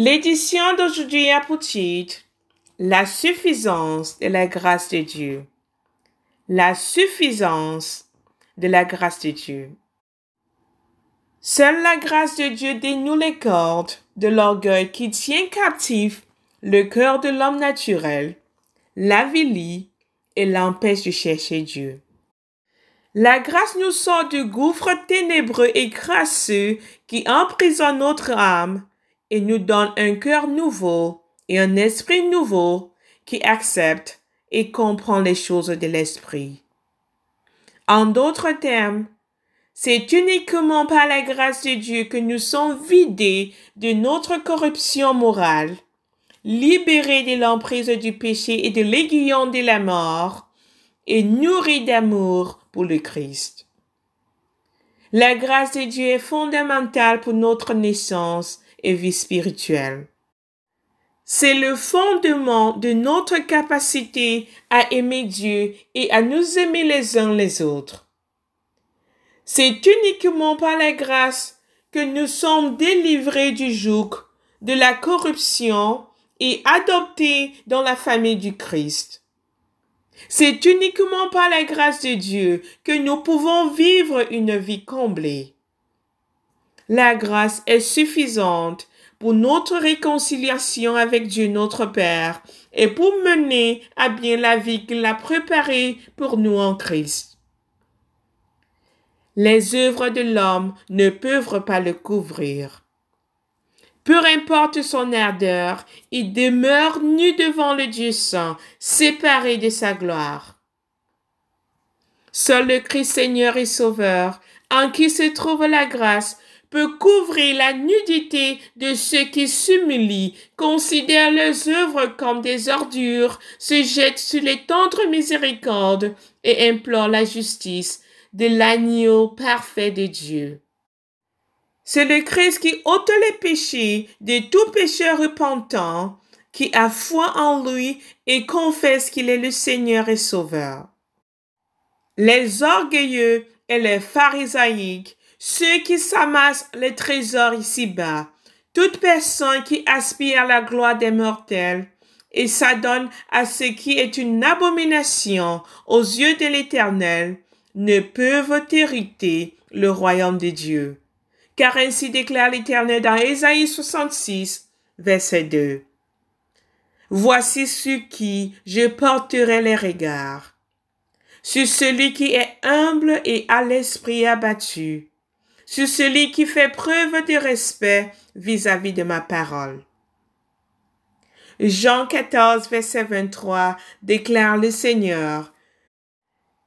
L'édition d'aujourd'hui a pour La suffisance de la grâce de Dieu. La suffisance de la grâce de Dieu. Seule la grâce de Dieu dénoue les cordes de l'orgueil qui tient captif le cœur de l'homme naturel, l'avilit et l'empêche de chercher Dieu. La grâce nous sort du gouffre ténébreux et crasseux qui emprisonne notre âme et nous donne un cœur nouveau et un esprit nouveau qui accepte et comprend les choses de l'esprit. En d'autres termes, c'est uniquement par la grâce de Dieu que nous sommes vidés de notre corruption morale, libérés de l'emprise du péché et de l'aiguillon de la mort, et nourris d'amour pour le Christ. La grâce de Dieu est fondamentale pour notre naissance et vie spirituelle. C'est le fondement de notre capacité à aimer Dieu et à nous aimer les uns les autres. C'est uniquement par la grâce que nous sommes délivrés du joug de la corruption et adoptés dans la famille du Christ. C'est uniquement par la grâce de Dieu que nous pouvons vivre une vie comblée la grâce est suffisante pour notre réconciliation avec Dieu notre Père et pour mener à bien la vie qu'il a préparée pour nous en Christ. Les œuvres de l'homme ne peuvent pas le couvrir. Peu importe son ardeur, il demeure nu devant le Dieu saint, séparé de sa gloire. Seul le Christ Seigneur et Sauveur, en qui se trouve la grâce, peut couvrir la nudité de ceux qui s'humilient, considèrent leurs œuvres comme des ordures, se jettent sur les tendres miséricordes et implorent la justice de l'agneau parfait de Dieu. C'est le Christ qui ôte les péchés de tout pécheur repentant, qui a foi en lui et confesse qu'il est le Seigneur et Sauveur. Les orgueilleux et les pharisaïques ceux qui s'amassent les trésors ici-bas, toute personne qui aspire à la gloire des mortels et s'adonne à ce qui est une abomination aux yeux de l'Éternel, ne peuvent hériter le royaume de Dieu. Car ainsi déclare l'Éternel dans Ésaïe 66, verset 2. Voici sur qui je porterai les regards, sur celui qui est humble et à l'esprit abattu, sur celui qui fait preuve de respect vis-à-vis de ma parole. Jean 14, verset 23 déclare le Seigneur,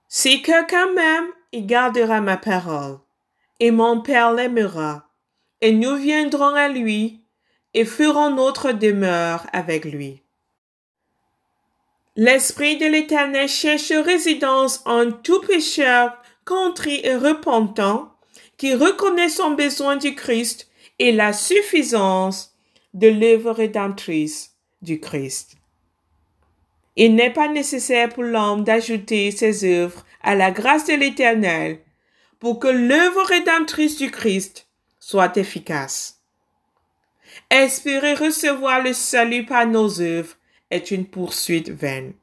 Si quelqu'un m'aime, il gardera ma parole, et mon Père l'aimera, et nous viendrons à lui, et ferons notre demeure avec lui. L'Esprit de l'Éternel cherche résidence en tout pécheur contrit et repentant, qui reconnaît son besoin du Christ et la suffisance de l'œuvre rédemptrice du Christ. Il n'est pas nécessaire pour l'homme d'ajouter ses œuvres à la grâce de l'Éternel pour que l'œuvre rédemptrice du Christ soit efficace. Espérer recevoir le salut par nos œuvres est une poursuite vaine.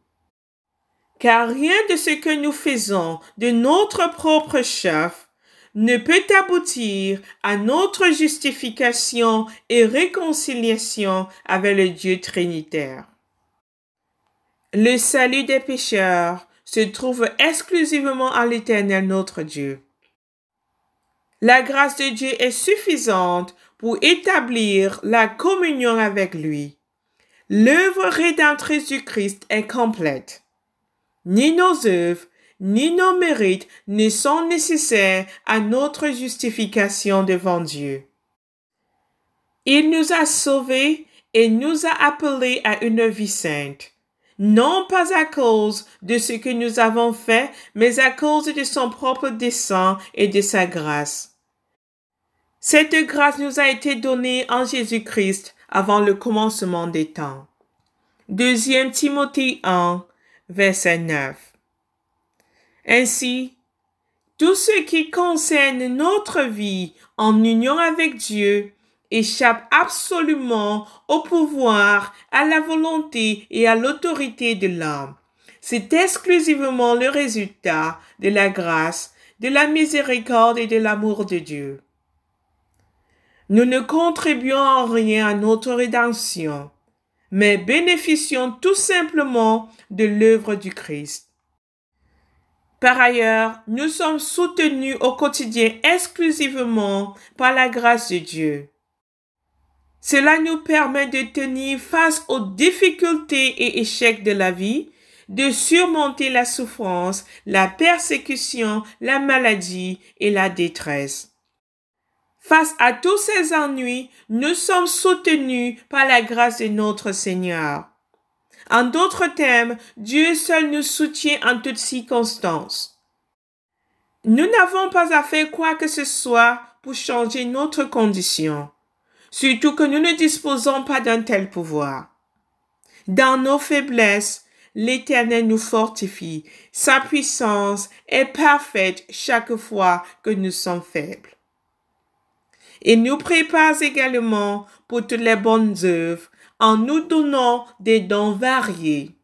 Car rien de ce que nous faisons de notre propre chef ne peut aboutir à notre justification et réconciliation avec le Dieu trinitaire. Le salut des pécheurs se trouve exclusivement à l'Éternel notre Dieu. La grâce de Dieu est suffisante pour établir la communion avec lui. L'œuvre rédemptrice du Christ est complète. Ni nos œuvres, ni nos mérites ne sont nécessaires à notre justification devant Dieu. Il nous a sauvés et nous a appelés à une vie sainte, non pas à cause de ce que nous avons fait, mais à cause de son propre dessein et de sa grâce. Cette grâce nous a été donnée en Jésus-Christ avant le commencement des temps. Deuxième Timothée 1, verset 9. Ainsi, tout ce qui concerne notre vie en union avec Dieu échappe absolument au pouvoir, à la volonté et à l'autorité de l'homme. C'est exclusivement le résultat de la grâce, de la miséricorde et de l'amour de Dieu. Nous ne contribuons en rien à notre rédemption, mais bénéficions tout simplement de l'œuvre du Christ. Par ailleurs, nous sommes soutenus au quotidien exclusivement par la grâce de Dieu. Cela nous permet de tenir face aux difficultés et échecs de la vie, de surmonter la souffrance, la persécution, la maladie et la détresse. Face à tous ces ennuis, nous sommes soutenus par la grâce de notre Seigneur. En d'autres termes, Dieu seul nous soutient en toutes circonstances. Nous n'avons pas à faire quoi que ce soit pour changer notre condition, surtout que nous ne disposons pas d'un tel pouvoir. Dans nos faiblesses, l'Éternel nous fortifie. Sa puissance est parfaite chaque fois que nous sommes faibles. Il nous prépare également pour toutes les bonnes œuvres en nous donnant des dons variés.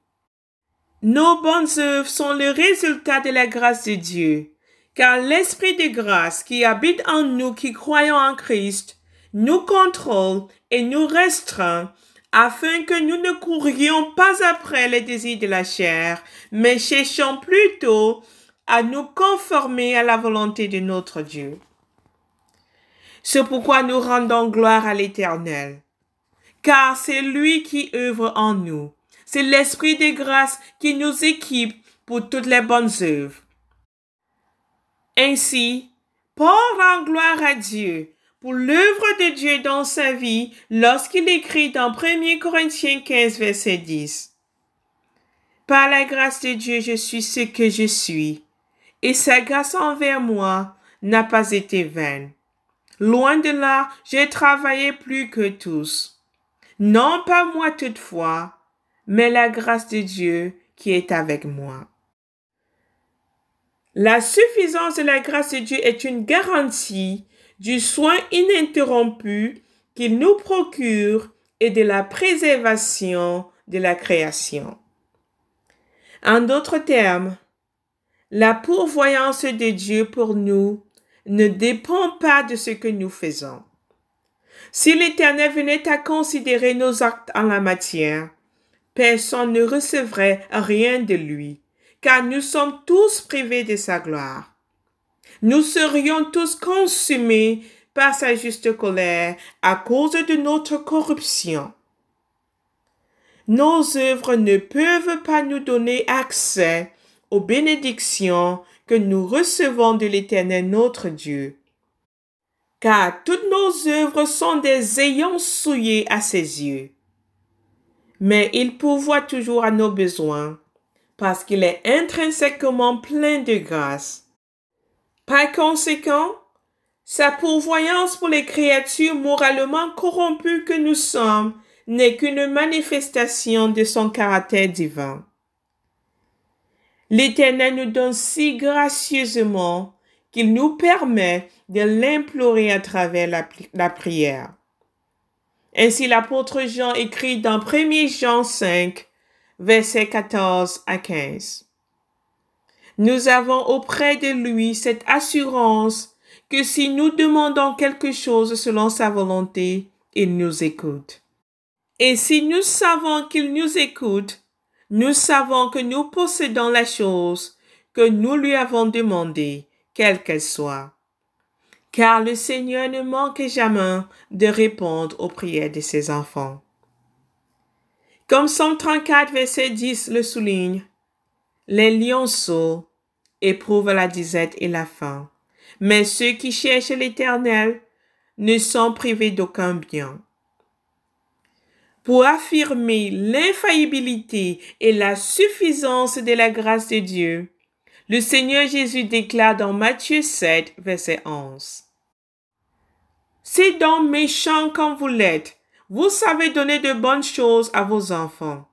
Nos bonnes œuvres sont le résultat de la grâce de Dieu, car l'Esprit de grâce qui habite en nous qui croyons en Christ nous contrôle et nous restreint afin que nous ne courions pas après les désirs de la chair, mais cherchons plutôt à nous conformer à la volonté de notre Dieu. C'est pourquoi nous rendons gloire à l'Éternel, car c'est lui qui œuvre en nous. C'est l'Esprit de grâce qui nous équipe pour toutes les bonnes œuvres. Ainsi, Paul rend gloire à Dieu pour l'œuvre de Dieu dans sa vie lorsqu'il écrit dans 1 Corinthiens 15, verset 10. Par la grâce de Dieu, je suis ce que je suis, et sa grâce envers moi n'a pas été vaine. Loin de là, j'ai travaillé plus que tous. Non pas moi toutefois, mais la grâce de Dieu qui est avec moi. La suffisance de la grâce de Dieu est une garantie du soin ininterrompu qu'il nous procure et de la préservation de la création. En d'autres termes, la pourvoyance de Dieu pour nous ne dépend pas de ce que nous faisons. Si l'Éternel venait à considérer nos actes en la matière, personne ne recevrait rien de lui, car nous sommes tous privés de sa gloire. Nous serions tous consumés par sa juste colère à cause de notre corruption. Nos œuvres ne peuvent pas nous donner accès aux bénédictions que nous recevons de l'Éternel notre Dieu. Car toutes nos œuvres sont des ayants souillés à ses yeux. Mais il pourvoit toujours à nos besoins, parce qu'il est intrinsèquement plein de grâce. Par conséquent, sa pourvoyance pour les créatures moralement corrompues que nous sommes n'est qu'une manifestation de son caractère divin. L'Éternel nous donne si gracieusement qu'il nous permet de l'implorer à travers la, prière. Ainsi l'apôtre Jean écrit dans 1 Jean 5, versets 14 à 15. Nous avons auprès de lui cette assurance que si nous demandons quelque chose selon sa volonté, il nous écoute. Et si nous savons qu'il nous écoute, nous savons que nous possédons la chose que nous lui avons demandée, quelle qu'elle soit. Car le Seigneur ne manque jamais de répondre aux prières de ses enfants. Comme 134 verset 10 le souligne, les lionceaux éprouvent la disette et la faim, mais ceux qui cherchent l'Éternel ne sont privés d'aucun bien pour affirmer l'infaillibilité et la suffisance de la grâce de Dieu, le Seigneur Jésus déclare dans Matthieu 7, verset 11. Si donc méchant comme vous l'êtes, vous savez donner de bonnes choses à vos enfants.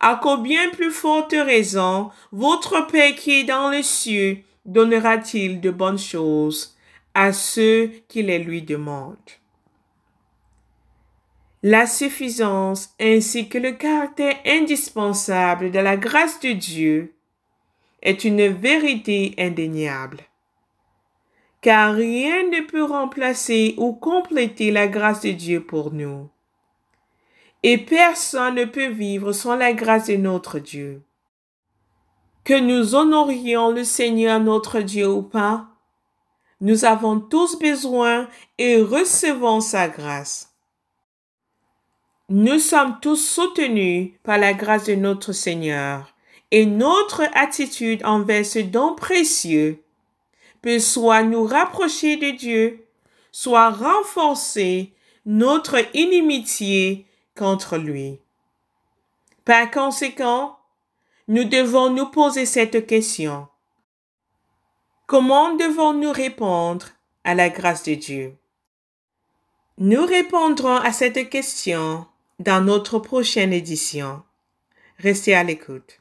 À combien plus forte raison votre Père qui est dans les cieux donnera-t-il de bonnes choses à ceux qui les lui demandent? la suffisance ainsi que le caractère indispensable de la grâce de Dieu est une vérité indéniable. Car rien ne peut remplacer ou compléter la grâce de Dieu pour nous. Et personne ne peut vivre sans la grâce de notre Dieu. Que nous honorions le Seigneur notre Dieu ou pas, nous avons tous besoin et recevons sa grâce. Nous sommes tous soutenus par la grâce de notre Seigneur et notre attitude envers ce don précieux peut soit nous rapprocher de Dieu, soit renforcer notre inimitié contre lui. Par conséquent, nous devons nous poser cette question. Comment devons-nous répondre à la grâce de Dieu? Nous répondrons à cette question dans notre prochaine édition. Restez à l'écoute.